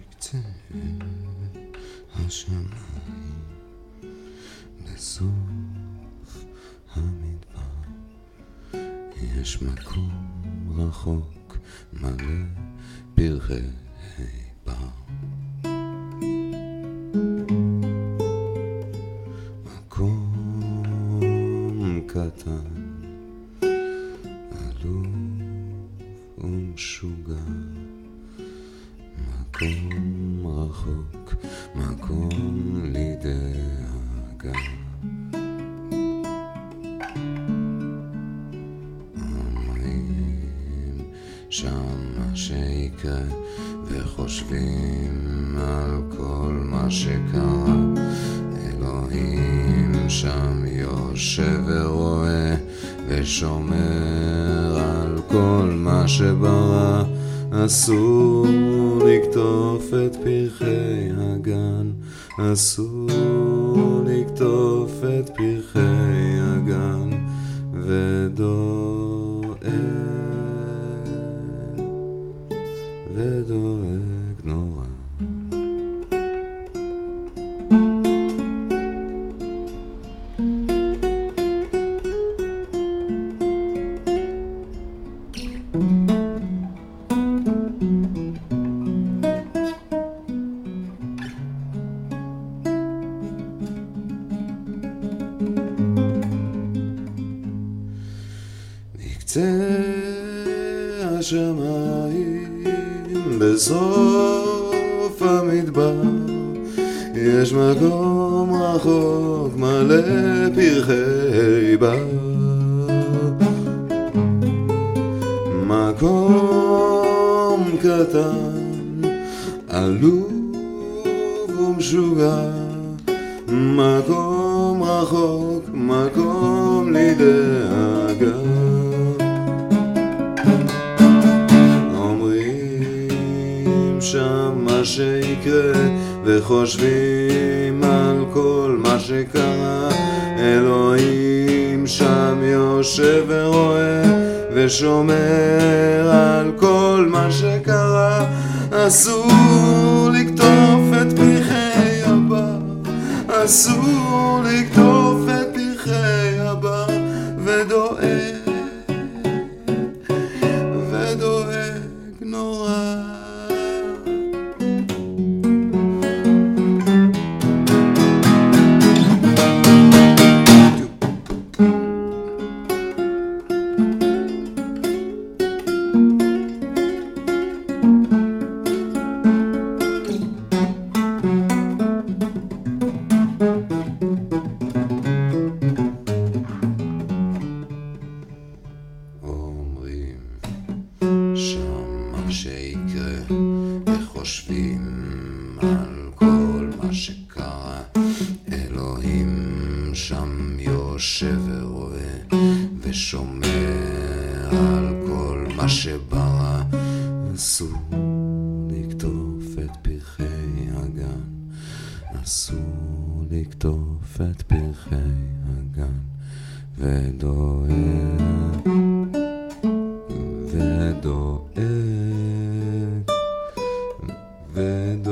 בקצה השמיים, בסוף המדבר, יש מקום רחוק מלא פרחי בר. מקום קטן, עלוב ומשוגע. מקום רחוק, מקום לדאגה. שם מה שיקרה, וחושבים על כל מה שקרה. אלוהים שם יושב ורואה, ושומר על כל מה שברא. אסור לקטוף את פרחי הגן, אסור לקטוף את פרחי ודואג נורא. השמיים, בסוף המדבר, יש מקום רחוק מלא פרחי בר. מקום קטן, עלוב ומשוגע, מקום רחוק, מקום לדאגה. שם מה שיקרה, וחושבים על כל מה שקרה. אלוהים שם יושב ורואה, ושומר על כל מה שקרה. אסור לקטוף את פרחי הבר, אסור לקטוף את פרחי הבר, ודואג, ודואג נורא. יושב ורואה ושומע על כל מה שברא. אסור לקטוף את פרחי הגן, אסור לקטוף את פרחי הגן, ודואג, ודואג, ודואג.